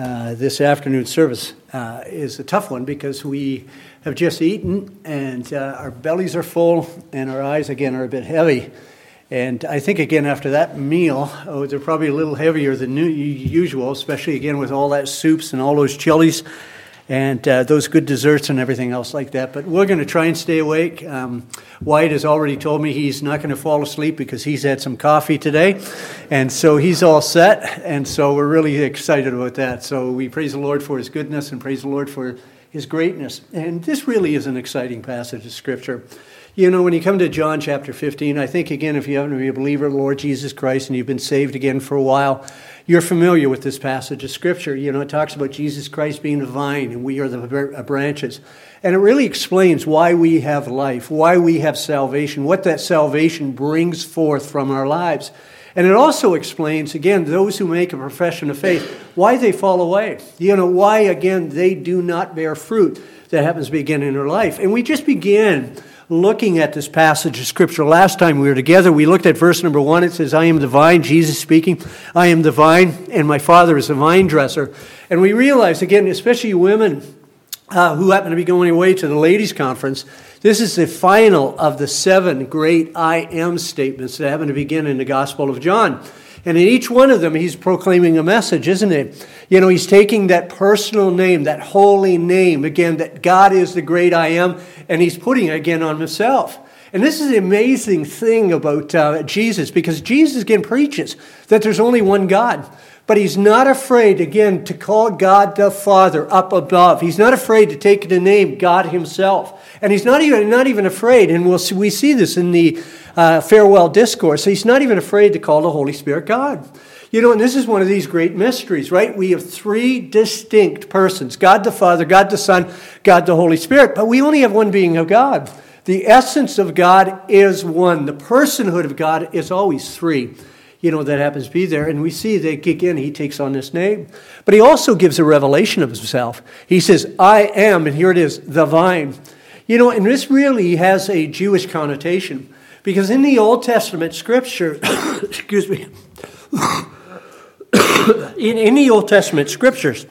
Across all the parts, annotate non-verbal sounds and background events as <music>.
Uh, this afternoon service uh, is a tough one because we have just eaten and uh, our bellies are full and our eyes again are a bit heavy. And I think again after that meal, oh, they're probably a little heavier than usual, especially again with all that soups and all those chilies and uh, those good desserts and everything else like that. But we're going to try and stay awake. Um, Wyatt has already told me he's not going to fall asleep because he's had some coffee today, and so he's all set. And so we're really excited about that. So we praise the Lord for His goodness and praise the Lord for His greatness. And this really is an exciting passage of Scripture. You know, when you come to John chapter 15, I think, again, if you haven't been a believer Lord Jesus Christ and you've been saved again for a while, you're familiar with this passage of Scripture. You know, it talks about Jesus Christ being the vine and we are the uh, branches. And it really explains why we have life, why we have salvation, what that salvation brings forth from our lives. And it also explains, again, those who make a profession of faith, why they fall away. You know, why, again, they do not bear fruit that happens to begin in their life. And we just begin looking at this passage of Scripture. Last time we were together, we looked at verse number one. It says, I am the vine, Jesus speaking. I am the vine, and my Father is the vine dresser. And we realized, again, especially women uh, who happen to be going away to the ladies' conference, this is the final of the seven great I am statements that happen to begin in the Gospel of John. And in each one of them, he's proclaiming a message, isn't it? You know, he's taking that personal name, that holy name, again, that God is the great I am, and he's putting it again on himself. And this is the amazing thing about uh, Jesus, because Jesus again preaches that there's only one God. But he's not afraid, again, to call God the Father up above. He's not afraid to take the name God himself. And he's not even, not even afraid, and we'll see, we see this in the uh, farewell discourse. He's not even afraid to call the Holy Spirit God. You know, and this is one of these great mysteries, right? We have three distinct persons God the Father, God the Son, God the Holy Spirit, but we only have one being of God. The essence of God is one, the personhood of God is always three. You know, that happens to be there. And we see that again, he takes on this name. But he also gives a revelation of himself. He says, I am, and here it is, the vine. You know, and this really has a Jewish connotation. Because in the Old Testament scripture, <coughs> excuse me, <coughs> in, in the Old Testament scriptures,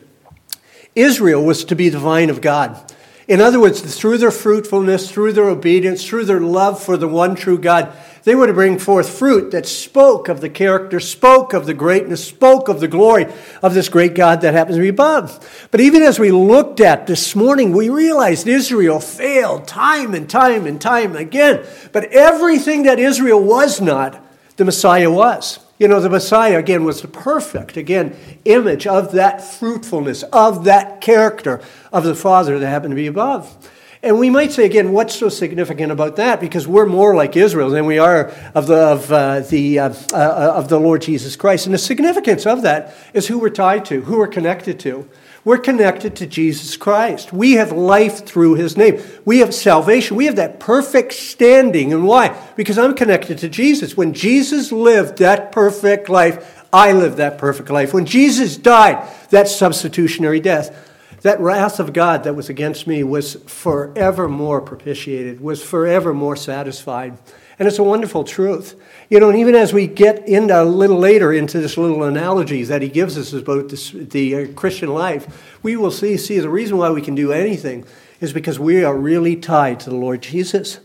Israel was to be the vine of God. In other words, through their fruitfulness, through their obedience, through their love for the one true God, they were to bring forth fruit that spoke of the character, spoke of the greatness, spoke of the glory of this great God that happens to be above. But even as we looked at this morning, we realized Israel failed time and time and time again. But everything that Israel was not, the Messiah was. You know, the Messiah, again, was the perfect, again, image of that fruitfulness, of that character of the Father that happened to be above. And we might say again, what's so significant about that? Because we're more like Israel than we are of the of uh, the uh, uh, of the Lord Jesus Christ. And the significance of that is who we're tied to, who we're connected to. We're connected to Jesus Christ. We have life through His name. We have salvation. We have that perfect standing. And why? Because I'm connected to Jesus. When Jesus lived that perfect life, I lived that perfect life. When Jesus died, that substitutionary death, that wrath of God that was against me was forevermore propitiated, was forevermore satisfied. And it's a wonderful truth. You know, and even as we get into a little later into this little analogy that he gives us about this, the uh, Christian life, we will see, see the reason why we can do anything is because we are really tied to the Lord Jesus.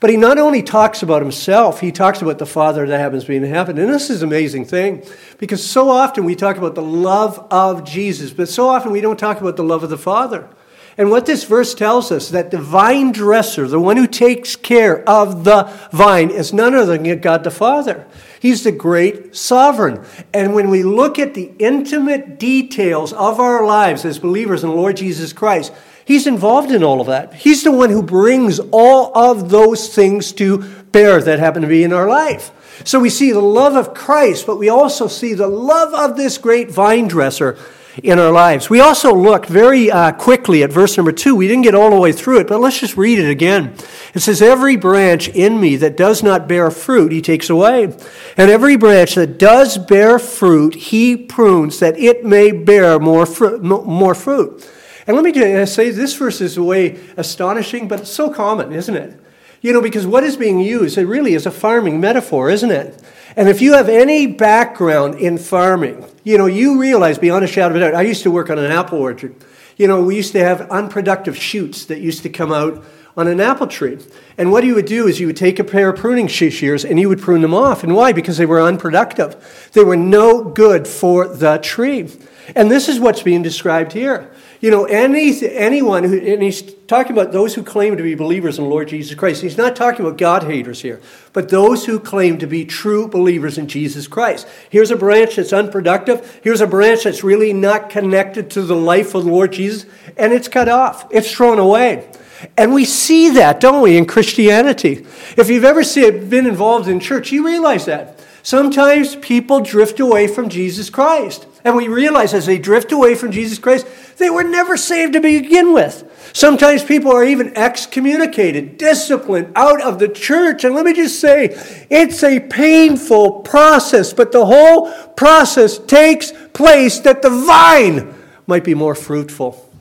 But he not only talks about himself, he talks about the Father that happens to be in heaven. And this is an amazing thing because so often we talk about the love of Jesus, but so often we don't talk about the love of the Father. And what this verse tells us that the vine dresser, the one who takes care of the vine, is none other than God the Father. He's the great sovereign. And when we look at the intimate details of our lives as believers in Lord Jesus Christ, He's involved in all of that. He's the one who brings all of those things to bear that happen to be in our life. So we see the love of Christ, but we also see the love of this great vine dresser in our lives. We also looked very uh, quickly at verse number two. We didn't get all the way through it, but let's just read it again. It says, Every branch in me that does not bear fruit, he takes away. And every branch that does bear fruit, he prunes that it may bear more, more fruit. And let me say this verse is a way astonishing, but it's so common, isn't it? You know, because what is being used, it really is a farming metaphor, isn't it? And if you have any background in farming, you know, you realize beyond a shadow of a doubt, I used to work on an apple orchard. You know, we used to have unproductive shoots that used to come out on an apple tree. And what you would do is you would take a pair of pruning shears and you would prune them off. And why? Because they were unproductive. They were no good for the tree. And this is what's being described here. You know, any, anyone who, and he's talking about those who claim to be believers in the Lord Jesus Christ. He's not talking about God haters here, but those who claim to be true believers in Jesus Christ. Here's a branch that's unproductive. Here's a branch that's really not connected to the life of the Lord Jesus, and it's cut off, it's thrown away. And we see that, don't we, in Christianity? If you've ever been involved in church, you realize that. Sometimes people drift away from Jesus Christ. And we realize as they drift away from Jesus Christ, they were never saved to begin with. Sometimes people are even excommunicated, disciplined out of the church. And let me just say, it's a painful process, but the whole process takes place that the vine might be more fruitful.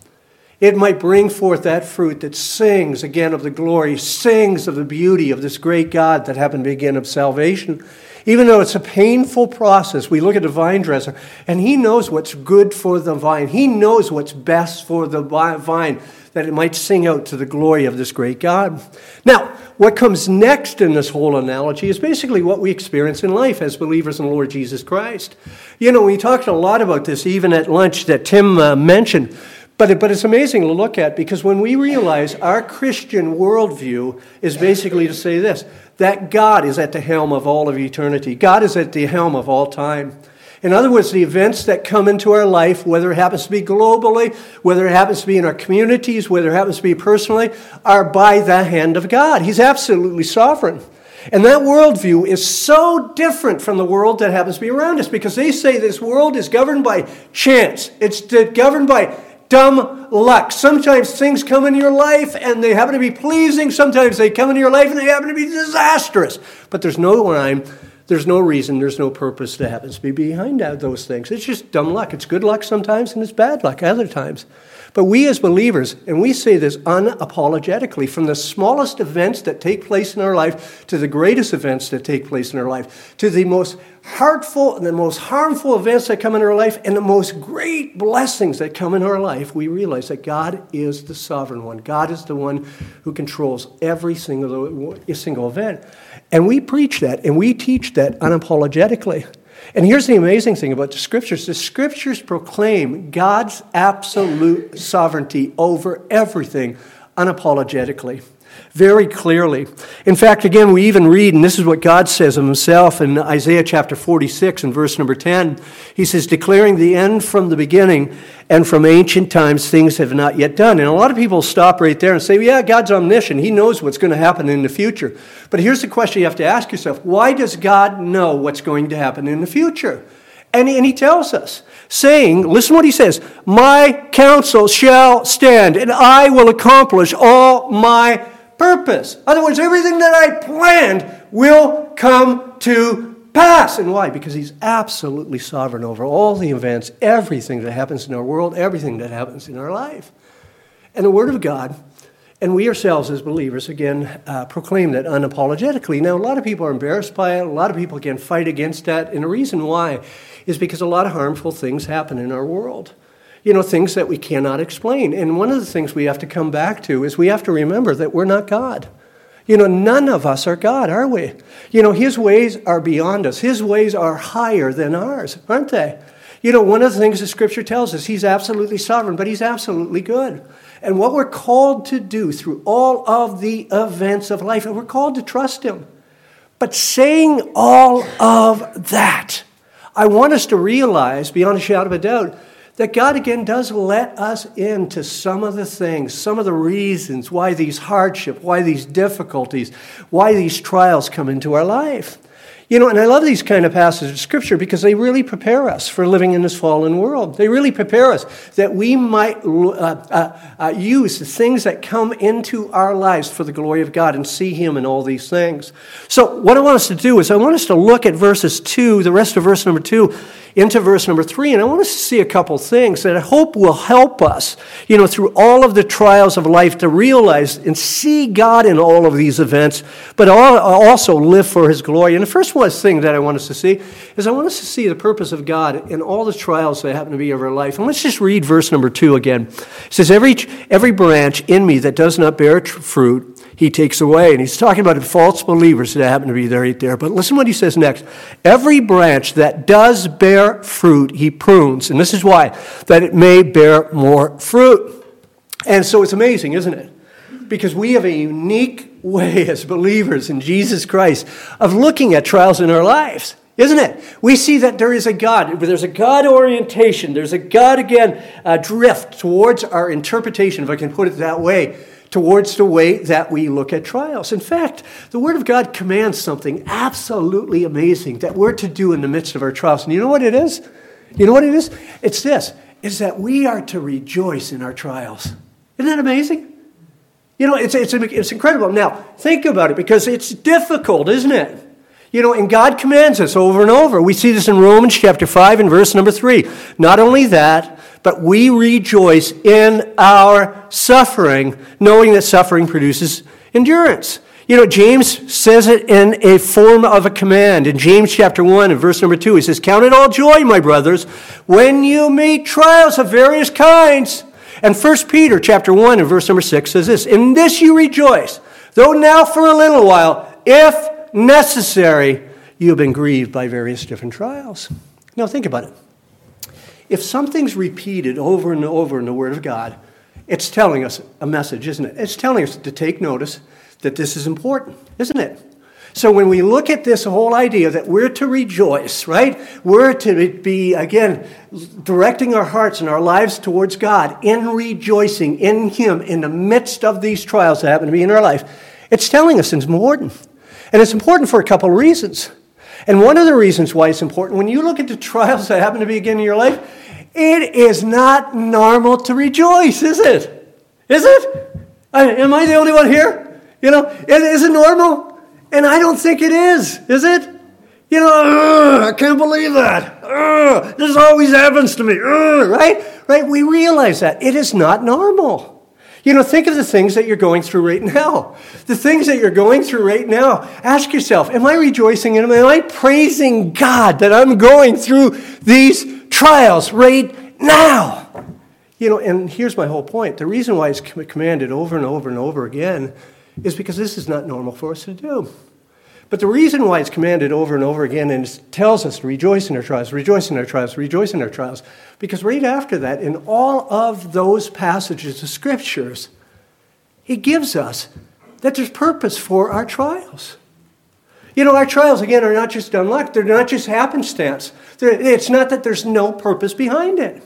It might bring forth that fruit that sings again of the glory, sings of the beauty of this great God that happened to begin of salvation. Even though it's a painful process, we look at the vine dresser and he knows what's good for the vine. He knows what's best for the vine, that it might sing out to the glory of this great God. Now, what comes next in this whole analogy is basically what we experience in life as believers in the Lord Jesus Christ. You know, we talked a lot about this even at lunch that Tim uh, mentioned. But, but it's amazing to look at because when we realize our Christian worldview is basically to say this that God is at the helm of all of eternity, God is at the helm of all time. In other words, the events that come into our life, whether it happens to be globally, whether it happens to be in our communities, whether it happens to be personally, are by the hand of God. He's absolutely sovereign. And that worldview is so different from the world that happens to be around us because they say this world is governed by chance. It's governed by dumb luck. Sometimes things come in your life and they happen to be pleasing. Sometimes they come into your life and they happen to be disastrous. But there's no rhyme, there's no reason, there's no purpose that happens to be behind those things. It's just dumb luck. It's good luck sometimes and it's bad luck other times. But we as believers, and we say this unapologetically, from the smallest events that take place in our life to the greatest events that take place in our life, to the most hurtful and the most harmful events that come in our life and the most great blessings that come in our life, we realize that God is the sovereign one. God is the one who controls every single, single event. And we preach that and we teach that unapologetically. And here's the amazing thing about the scriptures. The scriptures proclaim God's absolute sovereignty over everything unapologetically very clearly. In fact, again, we even read, and this is what God says of himself in Isaiah chapter 46 and verse number 10. He says, declaring the end from the beginning and from ancient times things have not yet done. And a lot of people stop right there and say, well, yeah, God's omniscient. He knows what's going to happen in the future. But here's the question you have to ask yourself why does God know what's going to happen in the future? And and he tells us, saying, listen what he says, My counsel shall stand, and I will accomplish all my purpose. In other words, everything that I planned will come to pass. And why? Because He's absolutely sovereign over all the events, everything that happens in our world, everything that happens in our life. And the Word of God, and we ourselves as believers, again, uh, proclaim that unapologetically. Now, a lot of people are embarrassed by it. A lot of people, again, fight against that. And the reason why is because a lot of harmful things happen in our world you know, things that we cannot explain. And one of the things we have to come back to is we have to remember that we're not God. You know, none of us are God, are we? You know, His ways are beyond us. His ways are higher than ours, aren't they? You know, one of the things the Scripture tells us, He's absolutely sovereign, but He's absolutely good. And what we're called to do through all of the events of life, and we're called to trust Him. But saying all of that, I want us to realize, beyond a shadow of a doubt, that God again does let us into some of the things, some of the reasons why these hardships, why these difficulties, why these trials come into our life. You know, and I love these kind of passages of Scripture because they really prepare us for living in this fallen world. They really prepare us that we might uh, uh, uh, use the things that come into our lives for the glory of God and see Him in all these things. So, what I want us to do is I want us to look at verses 2, the rest of verse number 2, into verse number three, and I want us to see a couple things that I hope will help us, you know, through all of the trials of life to realize and see God in all of these events, but also live for His glory. And the first one thing that I want us to see is I want us to see the purpose of God in all the trials that happen to be of our life. And let's just read verse number two again. It says, Every, every branch in me that does not bear fruit, he takes away. And he's talking about the false believers that happen to be there right there. But listen what he says next. Every branch that does bear fruit, he prunes. And this is why, that it may bear more fruit. And so it's amazing, isn't it? Because we have a unique way as believers in Jesus Christ of looking at trials in our lives. Isn't it? We see that there is a God. There's a God orientation. There's a God, again, uh, drift towards our interpretation, if I can put it that way, towards the way that we look at trials. In fact, the Word of God commands something absolutely amazing that we're to do in the midst of our trials. And you know what it is? You know what it is? It's this, is that we are to rejoice in our trials. Isn't that amazing? You know, it's, it's, it's incredible. Now, think about it because it's difficult, isn't it? You know, and God commands us over and over. We see this in Romans chapter 5 and verse number 3. Not only that, but we rejoice in our suffering, knowing that suffering produces endurance. You know, James says it in a form of a command. In James chapter 1 and verse number 2, he says, Count it all joy, my brothers, when you meet trials of various kinds. And 1 Peter chapter 1 and verse number 6 says this, In this you rejoice, though now for a little while, if necessary, you have been grieved by various different trials. Now think about it. If something's repeated over and over in the Word of God, it's telling us a message, isn't it? It's telling us to take notice that this is important, isn't it? So when we look at this whole idea that we're to rejoice, right? We're to be, again, directing our hearts and our lives towards God in rejoicing in Him in the midst of these trials that happen to be in our life. It's telling us it's important. And it's important for a couple of reasons. And one of the reasons why it's important, when you look at the trials that happen to be again in your life, it is not normal to rejoice, is it? Is it? Am I the only one here? You know, is it normal? And I don't think it is, is it? You know, I can't believe that. Ugh, this always happens to me, Ugh, right? Right? We realize that it is not normal. You know, think of the things that you're going through right now. The things that you're going through right now. Ask yourself, am I rejoicing in them? Am I praising God that I'm going through these trials right now. You know, and here's my whole point. The reason why it's commanded over and over and over again is because this is not normal for us to do. But the reason why it's commanded over and over again and it tells us to rejoice in our trials, rejoice in our trials, rejoice in our trials, because right after that, in all of those passages of scriptures, he gives us that there's purpose for our trials. You know, our trials, again, are not just dumb they're not just happenstance. They're, it's not that there's no purpose behind it.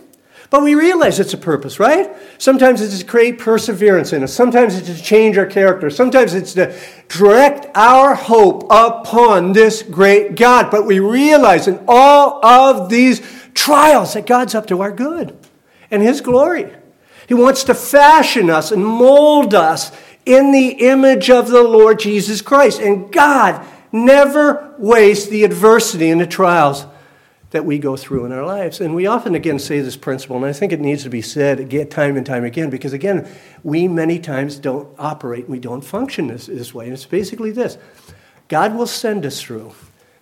But we realize it's a purpose, right? Sometimes it's to create perseverance in us. Sometimes it's to change our character. Sometimes it's to direct our hope upon this great God. But we realize in all of these trials that God's up to our good and His glory. He wants to fashion us and mold us in the image of the Lord Jesus Christ. And God never wastes the adversity and the trials that we go through in our lives. And we often, again, say this principle, and I think it needs to be said again, time and time again, because, again, we many times don't operate, we don't function this, this way. And it's basically this God will send us through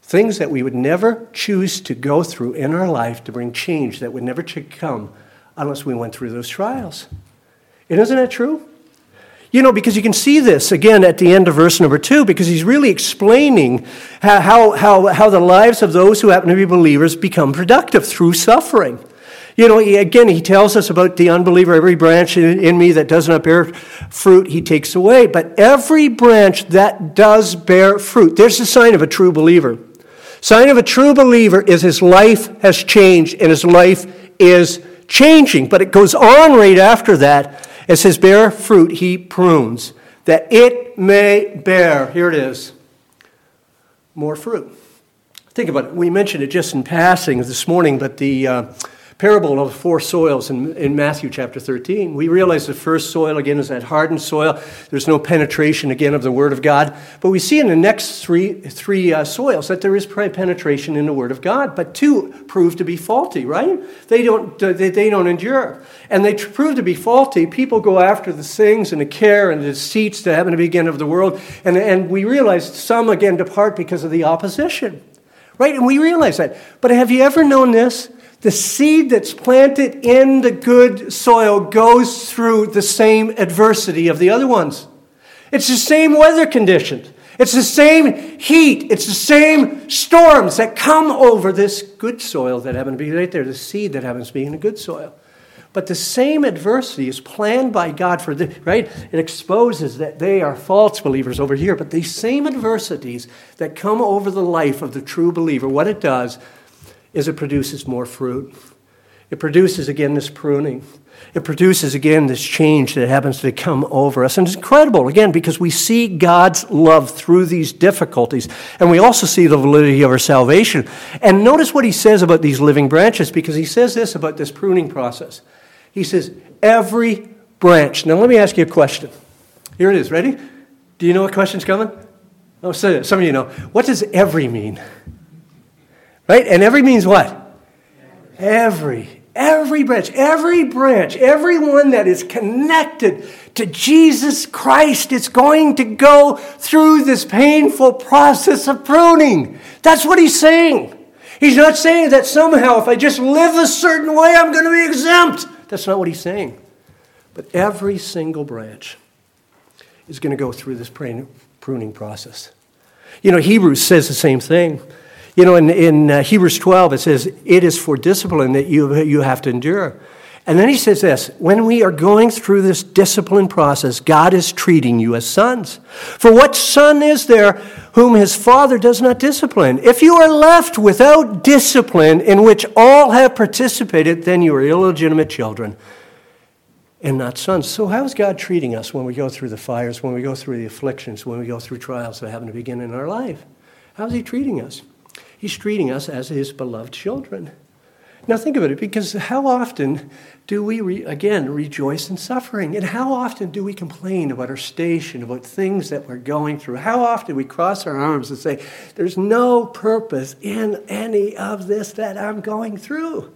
things that we would never choose to go through in our life to bring change that would never come unless we went through those trials. And isn't that true? You know, because you can see this again at the end of verse number two, because he's really explaining how, how, how the lives of those who happen to be believers become productive through suffering. You know, he, again, he tells us about the unbeliever. Every branch in, in, me that does not bear fruit, he takes away. But every branch that does bear fruit, there's the sign of a true believer. Sign of a true believer is his life has changed and his life is changing. But it goes on right after that it says, bear fruit, he prunes, that it may bear, here it is, more fruit. Think about it. We mentioned it just in passing this morning, but the. Uh, parable of four soils in, in Matthew chapter 13. We realize the first soil, again, is that hardened soil. There's no penetration, again, of the Word of God. But we see in the next three, three uh, soils that there is penetration in the Word of God. But two prove to be faulty, right? They don't, they, they don't endure. And they prove to be faulty. People go after the things and the care and the deceits that happen to begin of the world. And, and we realize some, again, depart because of the opposition. Right? And we realize that. But have you ever known this? The seed that's planted in the good soil goes through the same adversity of the other ones. It's the same weather conditions. It's the same heat. It's the same storms that come over this good soil that happen to be right there, the seed that happens to be in the good soil. But the same adversity is planned by God for the, right? It exposes that they are false believers over here. But these same adversities that come over the life of the true believer, what it does is it produces more fruit. It produces again this pruning. It produces again this change that happens to come over us. And it's incredible, again, because we see God's love through these difficulties. And we also see the validity of our salvation. And notice what he says about these living branches, because he says this about this pruning process. He says, every branch. Now, let me ask you a question. Here it is. Ready? Do you know what question's coming? Oh, some of you know. What does every mean? Right? And every means what? Every. Every branch, every branch, everyone that is connected to Jesus Christ is going to go through this painful process of pruning. That's what he's saying. He's not saying that somehow if I just live a certain way, I'm going to be exempt. That's not what he's saying. But every single branch is going to go through this pruning process. You know, Hebrews says the same thing. You know, in, in uh, Hebrews 12, it says, It is for discipline that you, you have to endure. And then he says this when we are going through this discipline process, God is treating you as sons. For what son is there whom his father does not discipline? If you are left without discipline in which all have participated, then you are illegitimate children and not sons. So, how is God treating us when we go through the fires, when we go through the afflictions, when we go through trials that happen to begin in our life? How is he treating us? He's treating us as his beloved children. Now, think about it, because how often do we, re- again, rejoice in suffering? And how often do we complain about our station, about things that we're going through? How often we cross our arms and say, There's no purpose in any of this that I'm going through?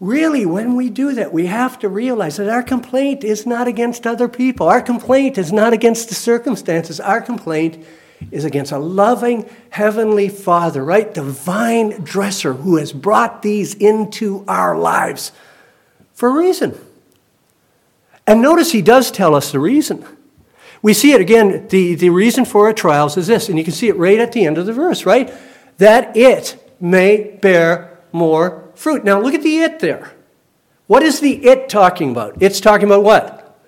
Really, when we do that, we have to realize that our complaint is not against other people. Our complaint is not against the circumstances. Our complaint is against a loving heavenly Father, right? Divine dresser who has brought these into our lives for a reason. And notice he does tell us the reason. We see it again, the, the reason for our trials is this, and you can see it right at the end of the verse, right? That it may bear more fruit. Now look at the it there. What is the it talking about? It's talking about what?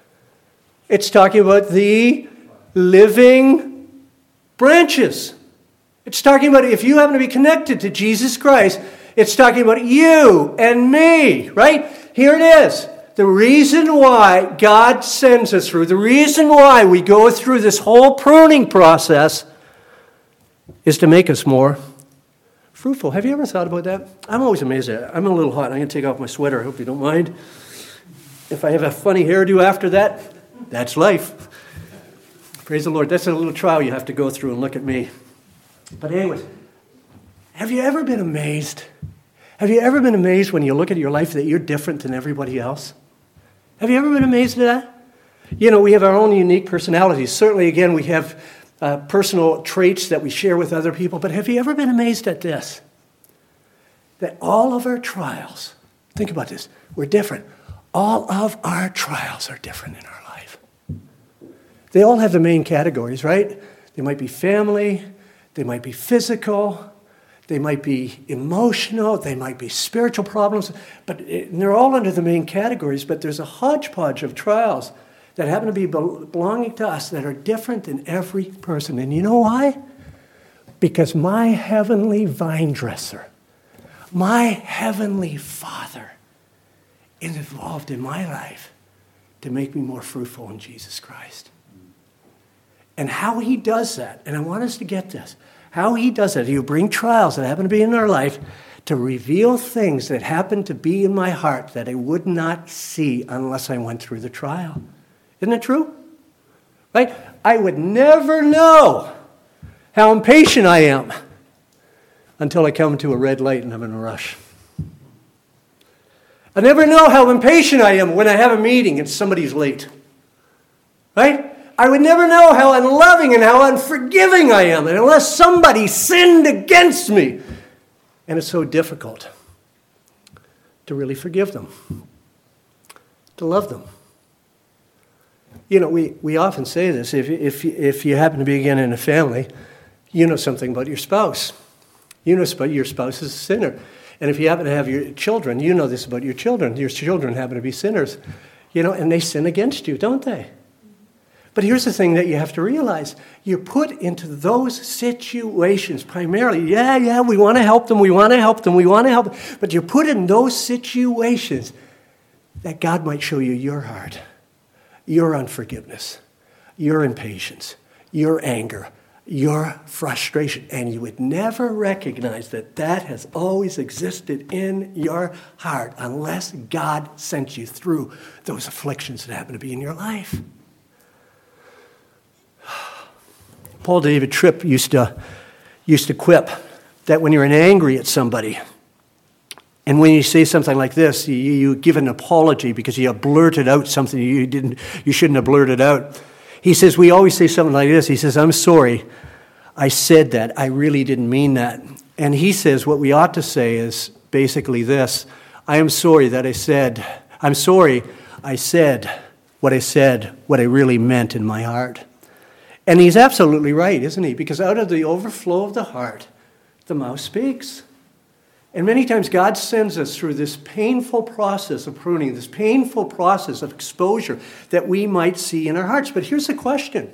It's talking about the living branches. It's talking about if you happen to be connected to Jesus Christ, it's talking about you and me, right? Here it is. The reason why God sends us through, the reason why we go through this whole pruning process is to make us more fruitful. Have you ever thought about that? I'm always amazed at it. I'm a little hot. I'm going to take off my sweater. I hope you don't mind. If I have a funny hairdo after that, that's life. Praise the Lord. That's a little trial you have to go through and look at me. But, anyways, have you ever been amazed? Have you ever been amazed when you look at your life that you're different than everybody else? Have you ever been amazed at that? You know, we have our own unique personalities. Certainly, again, we have uh, personal traits that we share with other people. But have you ever been amazed at this? That all of our trials, think about this, we're different. All of our trials are different in our they all have the main categories, right? They might be family, they might be physical, they might be emotional, they might be spiritual problems, but eh, they're all under the main categories. But there's a hodgepodge of trials that happen to be belonging to us that are different than every person. And you know why? Because my heavenly vine dresser, my heavenly Father, is involved in my life to make me more fruitful in Jesus Christ. And how he does that, and I want us to get this, how he does it. He will bring trials that happen to be in our life to reveal things that happen to be in my heart that I would not see unless I went through the trial. Isn't it true? Right? I would never know how impatient I am until I come to a red light and I'm in a rush. I never know how impatient I am when I have a meeting and somebody's late. Right? I would never know how unloving and how unforgiving I am unless somebody sinned against me. And it's so difficult to really forgive them, to love them. You know, we, we often say this if, if, if you happen to be again in a family, you know something about your spouse. You know about your spouse is a sinner. And if you happen to have your children, you know this about your children. Your children happen to be sinners. You know, and they sin against you, don't they? But here's the thing that you have to realize you're put into those situations primarily. Yeah, yeah, we want to help them, we want to help them, we want to help them. But you're put in those situations that God might show you your heart, your unforgiveness, your impatience, your anger, your frustration. And you would never recognize that that has always existed in your heart unless God sent you through those afflictions that happen to be in your life. Paul David Tripp used to, used to quip that when you're angry at somebody, and when you say something like this, you, you give an apology because you blurted out something you, didn't, you shouldn't have blurted out. He says, We always say something like this. He says, I'm sorry. I said that. I really didn't mean that. And he says, What we ought to say is basically this I am sorry that I said, I'm sorry I said what I said, what I really meant in my heart. And he's absolutely right, isn't he? Because out of the overflow of the heart, the mouth speaks. And many times God sends us through this painful process of pruning, this painful process of exposure that we might see in our hearts. But here's the question.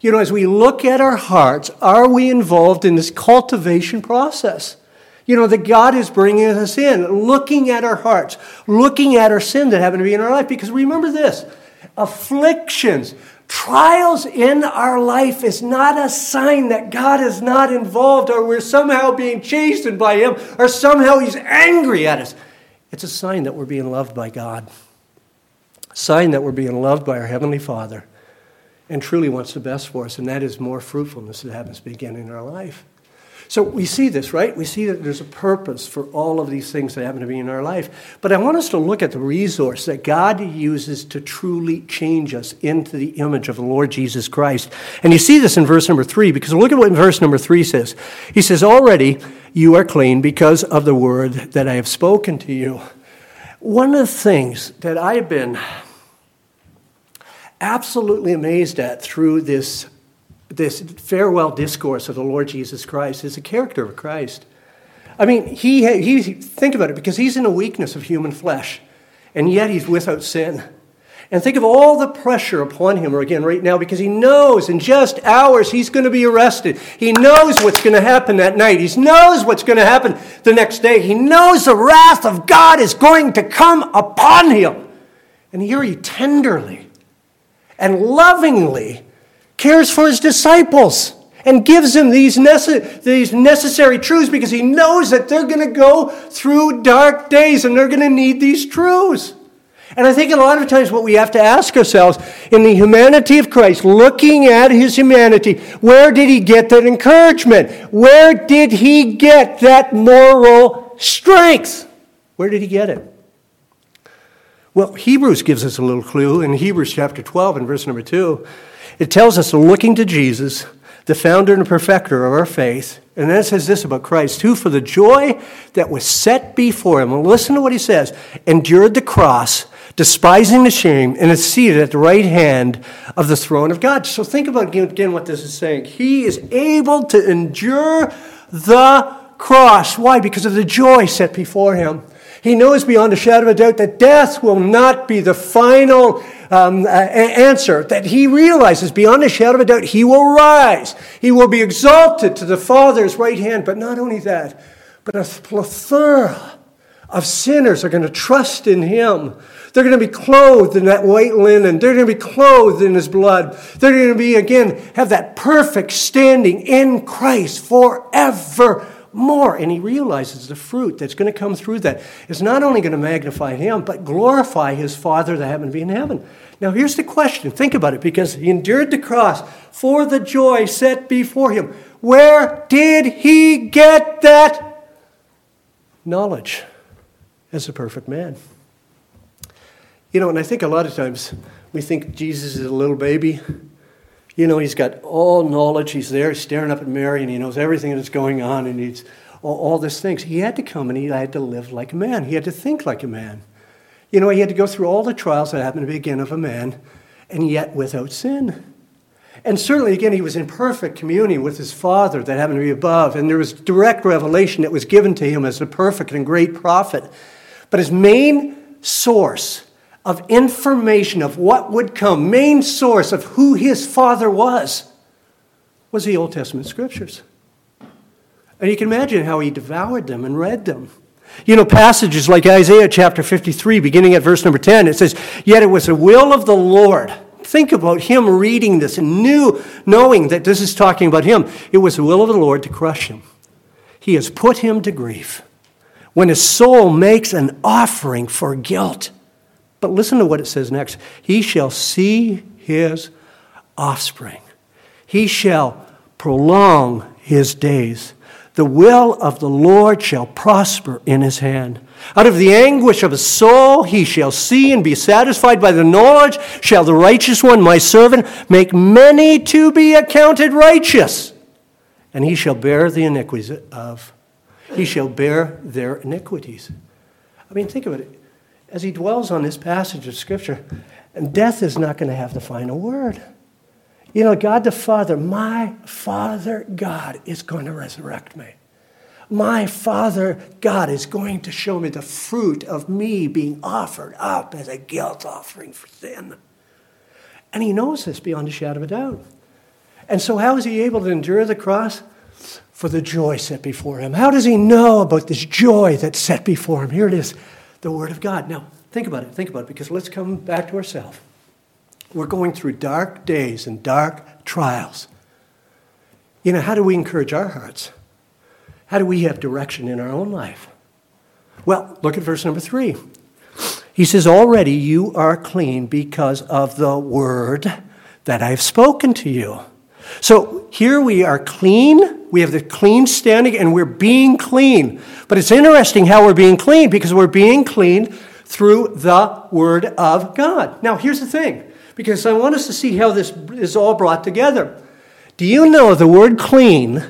You know, as we look at our hearts, are we involved in this cultivation process? You know, that God is bringing us in, looking at our hearts, looking at our sin that happen to be in our life. Because remember this afflictions, Trials in our life is not a sign that God is not involved or we're somehow being chastened by Him or somehow He's angry at us. It's a sign that we're being loved by God, a sign that we're being loved by our Heavenly Father and truly wants the best for us, and that is more fruitfulness that happens to begin in our life. So we see this, right? We see that there's a purpose for all of these things that happen to be in our life. But I want us to look at the resource that God uses to truly change us into the image of the Lord Jesus Christ. And you see this in verse number three, because look at what verse number three says. He says, Already you are clean because of the word that I have spoken to you. One of the things that I've been absolutely amazed at through this this farewell discourse of the Lord Jesus Christ is the character of Christ. I mean, he, he, think about it, because he's in the weakness of human flesh, and yet he's without sin. And think of all the pressure upon him again right now because he knows in just hours he's going to be arrested. He knows what's going to happen that night. He knows what's going to happen the next day. He knows the wrath of God is going to come upon him. And here he tenderly and lovingly cares for his disciples and gives them these, nece- these necessary truths because he knows that they're going to go through dark days and they're going to need these truths. And I think a lot of times what we have to ask ourselves in the humanity of Christ, looking at his humanity, where did he get that encouragement? Where did he get that moral strength? Where did he get it? Well, Hebrews gives us a little clue in Hebrews chapter 12 and verse number 2. It tells us looking to Jesus, the founder and perfecter of our faith. And then it says this about Christ, who for the joy that was set before him, listen to what he says, endured the cross, despising the shame, and is seated at the right hand of the throne of God. So think about again what this is saying. He is able to endure the cross. Why? Because of the joy set before him. He knows beyond a shadow of a doubt that death will not be the final um, answer, that he realizes beyond a shadow of a doubt he will rise. He will be exalted to the Father's right hand. But not only that, but a plethora of sinners are going to trust in him They're going to be clothed in that white linen. They're going to be clothed in his blood. They're going to be, again, have that perfect standing in Christ forevermore. And he realizes the fruit that's going to come through that is not only going to magnify him, but glorify his Father that happened to be in heaven. Now, here's the question. Think about it, because he endured the cross for the joy set before him. Where did he get that knowledge as a perfect man? You know, and I think a lot of times we think Jesus is a little baby. You know, he's got all knowledge. He's there staring up at Mary and he knows everything that's going on and he's all, all these things. He had to come and he had to live like a man. He had to think like a man. You know, he had to go through all the trials that happen to be again of a man and yet without sin. And certainly, again, he was in perfect communion with his Father that happened to be above, and there was direct revelation that was given to him as a perfect and great prophet. But his main source of information of what would come, main source of who his father was, was the Old Testament scriptures. And you can imagine how he devoured them and read them. You know, passages like Isaiah chapter 53, beginning at verse number 10, it says, Yet it was the will of the Lord. Think about him reading this and knew, knowing that this is talking about him. It was the will of the Lord to crush him. He has put him to grief. When his soul makes an offering for guilt, but listen to what it says next. He shall see his offspring. He shall prolong his days. The will of the Lord shall prosper in his hand. Out of the anguish of his soul he shall see and be satisfied by the knowledge shall the righteous one, my servant, make many to be accounted righteous. And he shall bear the iniquities of, he shall bear their iniquities. I mean, think of it as he dwells on this passage of Scripture, and death is not going to have the final word. You know, God the Father, my Father God is going to resurrect me. My Father God is going to show me the fruit of me being offered up as a guilt offering for sin. And he knows this beyond a shadow of a doubt. And so, how is he able to endure the cross? For the joy set before him. How does he know about this joy that's set before him? Here it is the Word of God. Now, think about it, think about it, because let's come back to ourselves. We're going through dark days and dark trials. You know, how do we encourage our hearts? How do we have direction in our own life? Well, look at verse number three. He says, Already you are clean because of the word that I've spoken to you. So here we are clean, we have the clean standing, and we're being clean. But it's interesting how we're being clean because we're being clean through the Word of God. Now, here's the thing because I want us to see how this is all brought together. Do you know the word clean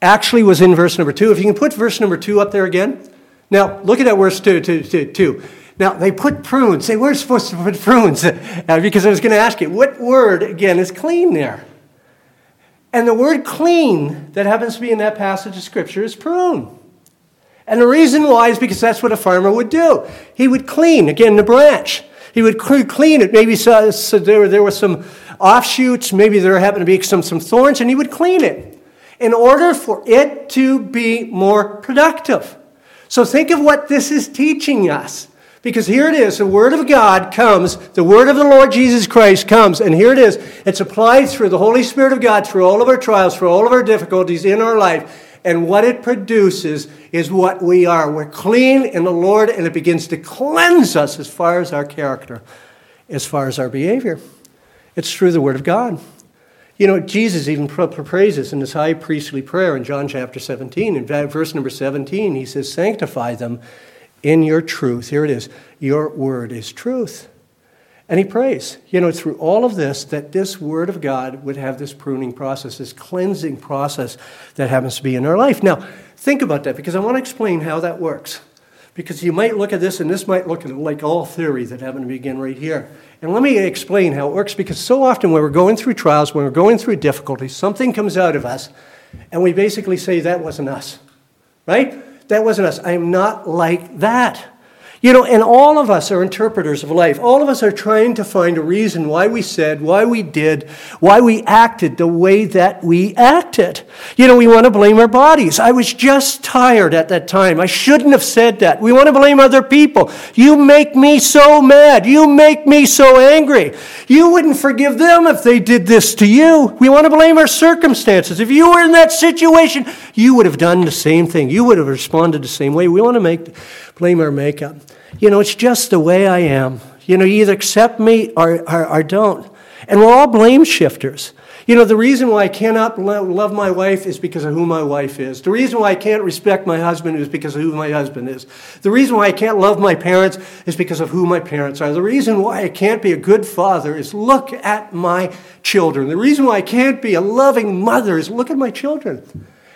actually was in verse number two? If you can put verse number two up there again. Now, look at that verse two, two, two. Now, they put prunes. They were supposed to put prunes <laughs> uh, because I was going to ask you, what word, again, is clean there? And the word clean that happens to be in that passage of Scripture is prune. And the reason why is because that's what a farmer would do. He would clean, again, the branch. He would clean it. Maybe so, so there, were, there were some offshoots, maybe there happened to be some, some thorns, and he would clean it in order for it to be more productive. So think of what this is teaching us. Because here it is, the Word of God comes, the Word of the Lord Jesus Christ comes, and here it is. It's applied through the Holy Spirit of God through all of our trials, through all of our difficulties in our life. And what it produces is what we are. We're clean in the Lord, and it begins to cleanse us as far as our character, as far as our behavior. It's through the Word of God. You know, Jesus even praises in his high priestly prayer in John chapter 17. In verse number 17, he says, Sanctify them in your truth. Here it is. Your word is truth. And he prays, you know, through all of this, that this word of God would have this pruning process, this cleansing process that happens to be in our life. Now, think about that because I want to explain how that works. Because you might look at this, and this might look like all theory that happened to begin right here. And let me explain how it works because so often when we're going through trials, when we're going through difficulties, something comes out of us, and we basically say, That wasn't us. Right? That wasn't us. I am not like that. You know, and all of us are interpreters of life. All of us are trying to find a reason why we said, why we did, why we acted the way that we acted. You know, we want to blame our bodies. I was just tired at that time. I shouldn't have said that. We want to blame other people. You make me so mad. You make me so angry. You wouldn't forgive them if they did this to you. We want to blame our circumstances. If you were in that situation, you would have done the same thing. You would have responded the same way. We want to make blame our makeup. You know, it's just the way I am. You know, you either accept me or, or, or don't. And we're all blame shifters. You know, the reason why I cannot love my wife is because of who my wife is. The reason why I can't respect my husband is because of who my husband is. The reason why I can't love my parents is because of who my parents are. The reason why I can't be a good father is look at my children. The reason why I can't be a loving mother is look at my children.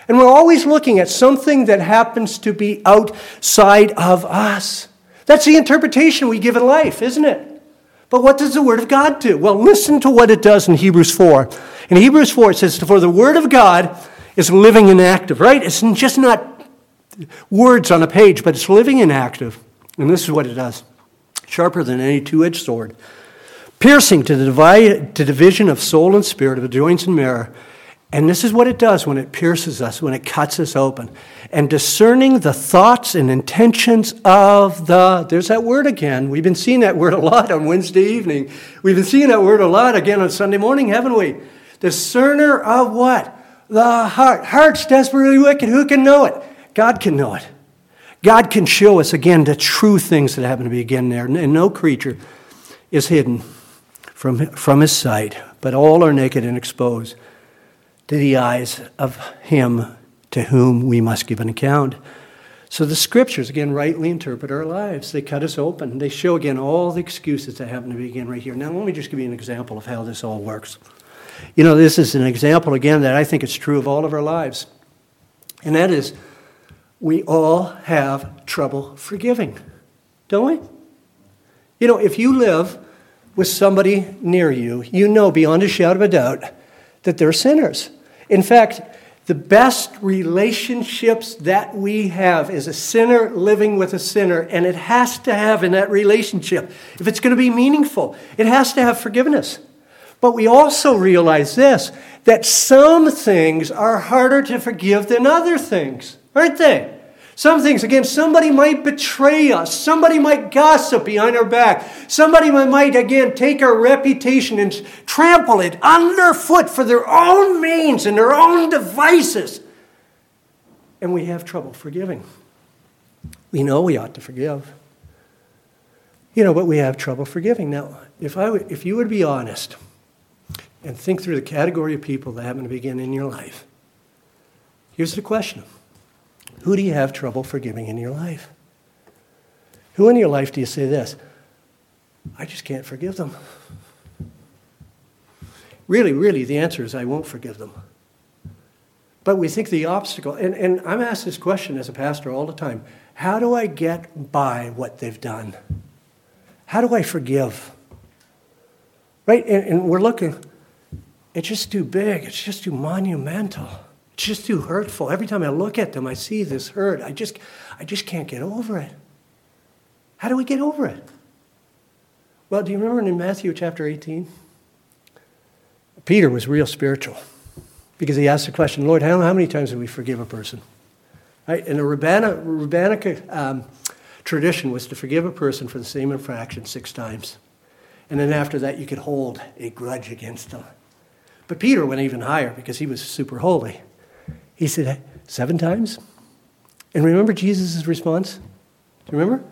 And we're always looking at something that happens to be outside of us. That's the interpretation we give in life, isn't it? But what does the Word of God do? Well, listen to what it does in Hebrews 4. In Hebrews 4, it says, For the Word of God is living and active, right? It's just not words on a page, but it's living and active. And this is what it does sharper than any two edged sword, piercing to the divide, to division of soul and spirit, of the joints and marrow and this is what it does when it pierces us, when it cuts us open. And discerning the thoughts and intentions of the, there's that word again. We've been seeing that word a lot on Wednesday evening. We've been seeing that word a lot again on Sunday morning, haven't we? Discerner of what? The heart. Heart's desperately wicked. Who can know it? God can know it. God can show us again the true things that happen to be again there. And no creature is hidden from, from his sight, but all are naked and exposed to the eyes of him to whom we must give an account. So the scriptures, again, rightly interpret our lives. They cut us open. They show, again, all the excuses that happen to be, again, right here. Now, let me just give you an example of how this all works. You know, this is an example, again, that I think is true of all of our lives. And that is, we all have trouble forgiving, don't we? You know, if you live with somebody near you, you know beyond a shadow of a doubt that they're sinners. In fact, the best relationships that we have is a sinner living with a sinner, and it has to have in that relationship, if it's going to be meaningful, it has to have forgiveness. But we also realize this that some things are harder to forgive than other things, aren't they? Some things, again, somebody might betray us. Somebody might gossip behind our back. Somebody might, again, take our reputation and trample it underfoot for their own means and their own devices. And we have trouble forgiving. We know we ought to forgive. You know, but we have trouble forgiving. Now, if, I, if you would be honest and think through the category of people that happen to begin in your life, here's the question who do you have trouble forgiving in your life? Who in your life do you say this? I just can't forgive them. Really, really, the answer is I won't forgive them. But we think the obstacle, and, and I'm asked this question as a pastor all the time how do I get by what they've done? How do I forgive? Right? And, and we're looking, it's just too big, it's just too monumental. It's just too hurtful. Every time I look at them, I see this hurt. I just, I just can't get over it. How do we get over it? Well, do you remember in Matthew chapter 18? Peter was real spiritual because he asked the question, Lord, how, how many times do we forgive a person? Right? And the rabbinic, rabbinic um, tradition was to forgive a person for the same infraction six times. And then after that, you could hold a grudge against them. But Peter went even higher because he was super holy. He said, Seven times? And remember Jesus' response? Do you remember?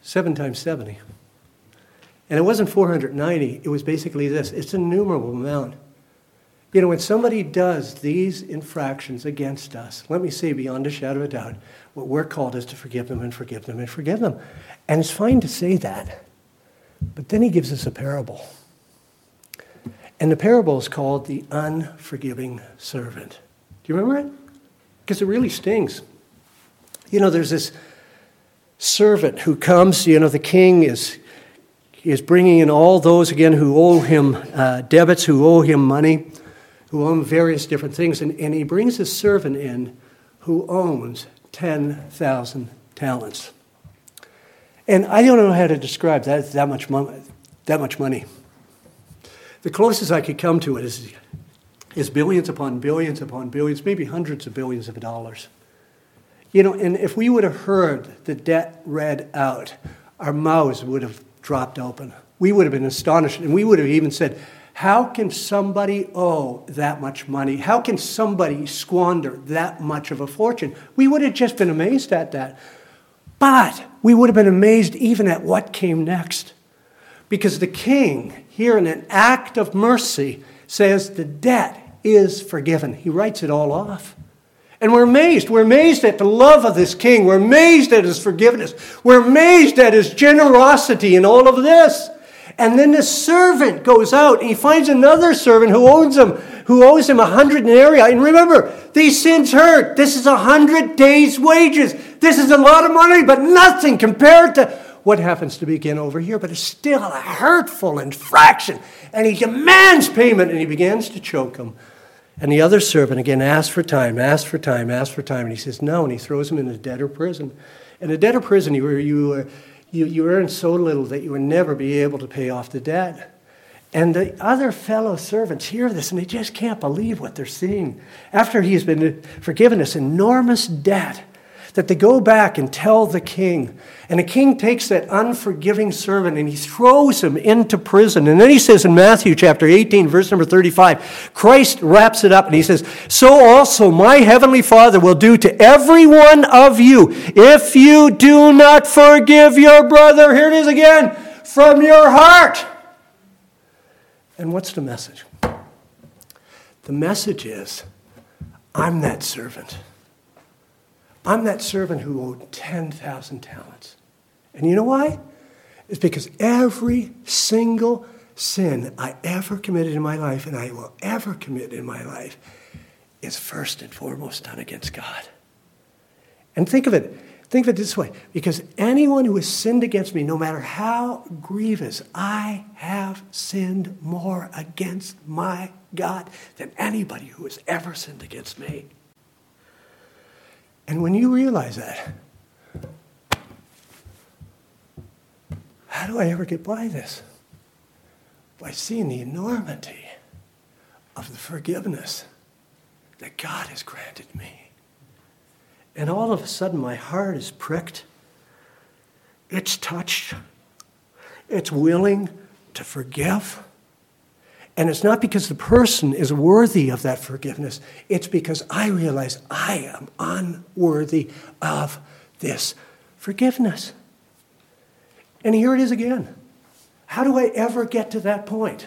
Seven times 70. And it wasn't 490, it was basically this it's an innumerable amount. You know, when somebody does these infractions against us, let me say beyond a shadow of a doubt, what we're called is to forgive them and forgive them and forgive them. And it's fine to say that. But then he gives us a parable. And the parable is called the unforgiving servant. You remember it? Because it really stings. You know, there's this servant who comes, you know, the king is, is bringing in all those, again, who owe him uh, debits, who owe him money, who owe him various different things. And, and he brings a servant in who owns 10,000 talents. And I don't know how to describe that, that, much, money, that much money. The closest I could come to it is, is billions upon billions upon billions, maybe hundreds of billions of dollars. You know, and if we would have heard the debt read out, our mouths would have dropped open. We would have been astonished, and we would have even said, How can somebody owe that much money? How can somebody squander that much of a fortune? We would have just been amazed at that. But we would have been amazed even at what came next. Because the king, here in an act of mercy, says the debt is forgiven. He writes it all off. And we're amazed. We're amazed at the love of this king. We're amazed at his forgiveness. We're amazed at his generosity in all of this. And then the servant goes out and he finds another servant who owes him, who owes him a hundred denarii. And remember, these sins hurt. This is a hundred days' wages. This is a lot of money, but nothing compared to what happens to begin over here. But it's still a hurtful infraction. And he demands payment and he begins to choke him. And the other servant again asks for time, asks for time, asks for time. And he says no, and he throws him in a debtor prison. In a debtor prison, you, you, you, you earn so little that you will never be able to pay off the debt. And the other fellow servants hear this and they just can't believe what they're seeing. After he's been forgiven this enormous debt, that they go back and tell the king. And the king takes that unforgiving servant and he throws him into prison. And then he says in Matthew chapter 18, verse number 35, Christ wraps it up and he says, So also my heavenly Father will do to every one of you if you do not forgive your brother. Here it is again, from your heart. And what's the message? The message is, I'm that servant. I'm that servant who owed 10,000 talents. And you know why? It's because every single sin I ever committed in my life and I will ever commit in my life is first and foremost done against God. And think of it, think of it this way because anyone who has sinned against me, no matter how grievous, I have sinned more against my God than anybody who has ever sinned against me. And when you realize that, how do I ever get by this? By seeing the enormity of the forgiveness that God has granted me. And all of a sudden, my heart is pricked, it's touched, it's willing to forgive. And it's not because the person is worthy of that forgiveness, it's because I realize I am unworthy of this forgiveness. And here it is again. How do I ever get to that point?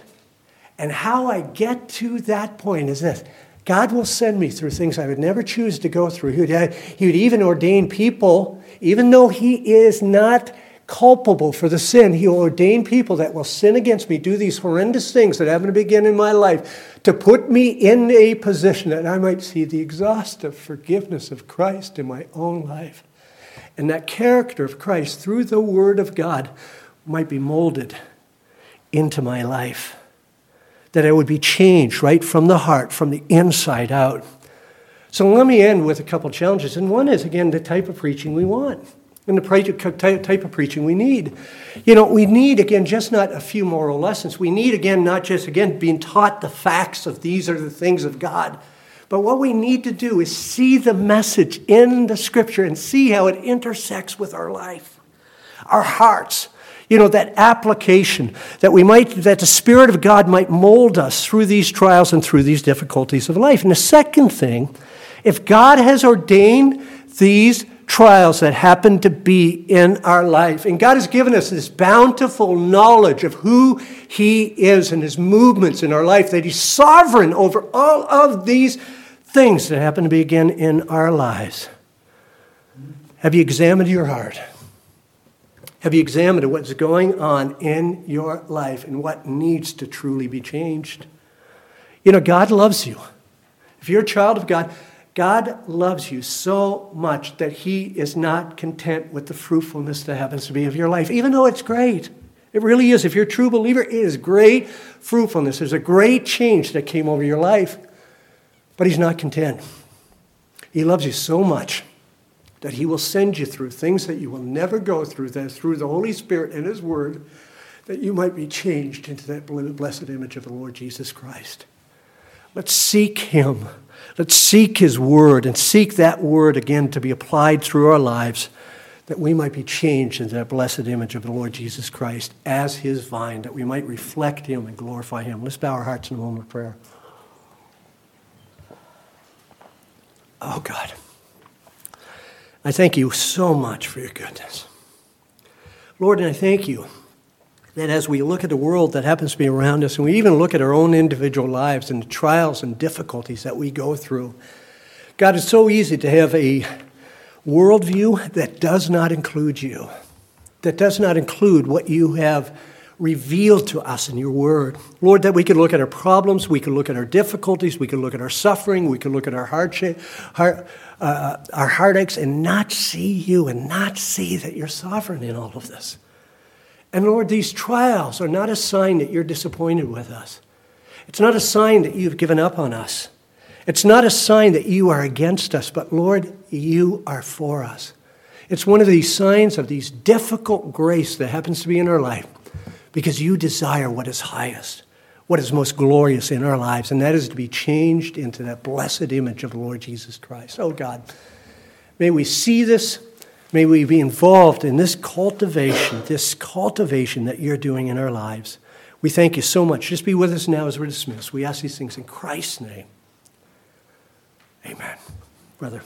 And how I get to that point is this God will send me through things I would never choose to go through. He would, uh, he would even ordain people, even though He is not culpable for the sin. He will ordain people that will sin against me, do these horrendous things that happen to begin in my life, to put me in a position that I might see the exhaustive forgiveness of Christ in my own life. And that character of Christ through the Word of God might be molded into my life. That I would be changed right from the heart, from the inside out. So let me end with a couple challenges. And one is, again, the type of preaching we want and the type of preaching we need. You know, we need, again, just not a few moral lessons. We need, again, not just, again, being taught the facts of these are the things of God. But what we need to do is see the message in the scripture and see how it intersects with our life, our hearts. You know, that application that we might, that the Spirit of God might mold us through these trials and through these difficulties of life. And the second thing, if God has ordained these trials that happen to be in our life. And God has given us this bountiful knowledge of who He is and His movements in our life, that He's sovereign over all of these things that happen to be again in our lives. Have you examined your heart? Have you examined what's going on in your life and what needs to truly be changed? You know, God loves you. If you're a child of God, God loves you so much that He is not content with the fruitfulness that happens to be of your life, even though it's great. It really is. If you're a true believer, it is great fruitfulness. There's a great change that came over your life. But He's not content. He loves you so much that He will send you through things that you will never go through, that through the Holy Spirit and His Word, that you might be changed into that blessed image of the Lord Jesus Christ. Let's seek Him. Let's seek His Word and seek that Word again to be applied through our lives that we might be changed into that blessed image of the Lord Jesus Christ as His vine, that we might reflect Him and glorify Him. Let's bow our hearts in a moment of prayer. Oh, God. I thank you so much for your goodness. Lord, and I thank you that as we look at the world that happens to be around us, and we even look at our own individual lives and the trials and difficulties that we go through, God, it's so easy to have a worldview that does not include you, that does not include what you have revealed to us in your word. Lord, that we can look at our problems, we can look at our difficulties, we can look at our suffering, we can look at our hardship, uh, our heartaches, and not see you and not see that you're sovereign in all of this. And Lord, these trials are not a sign that you're disappointed with us. It's not a sign that you've given up on us. It's not a sign that you are against us, but Lord, you are for us. It's one of these signs of these difficult grace that happens to be in our life because you desire what is highest, what is most glorious in our lives, and that is to be changed into that blessed image of the Lord Jesus Christ. Oh God, may we see this. May we be involved in this cultivation, this cultivation that you're doing in our lives. We thank you so much. Just be with us now as we're dismissed. We ask these things in Christ's name. Amen. Brother.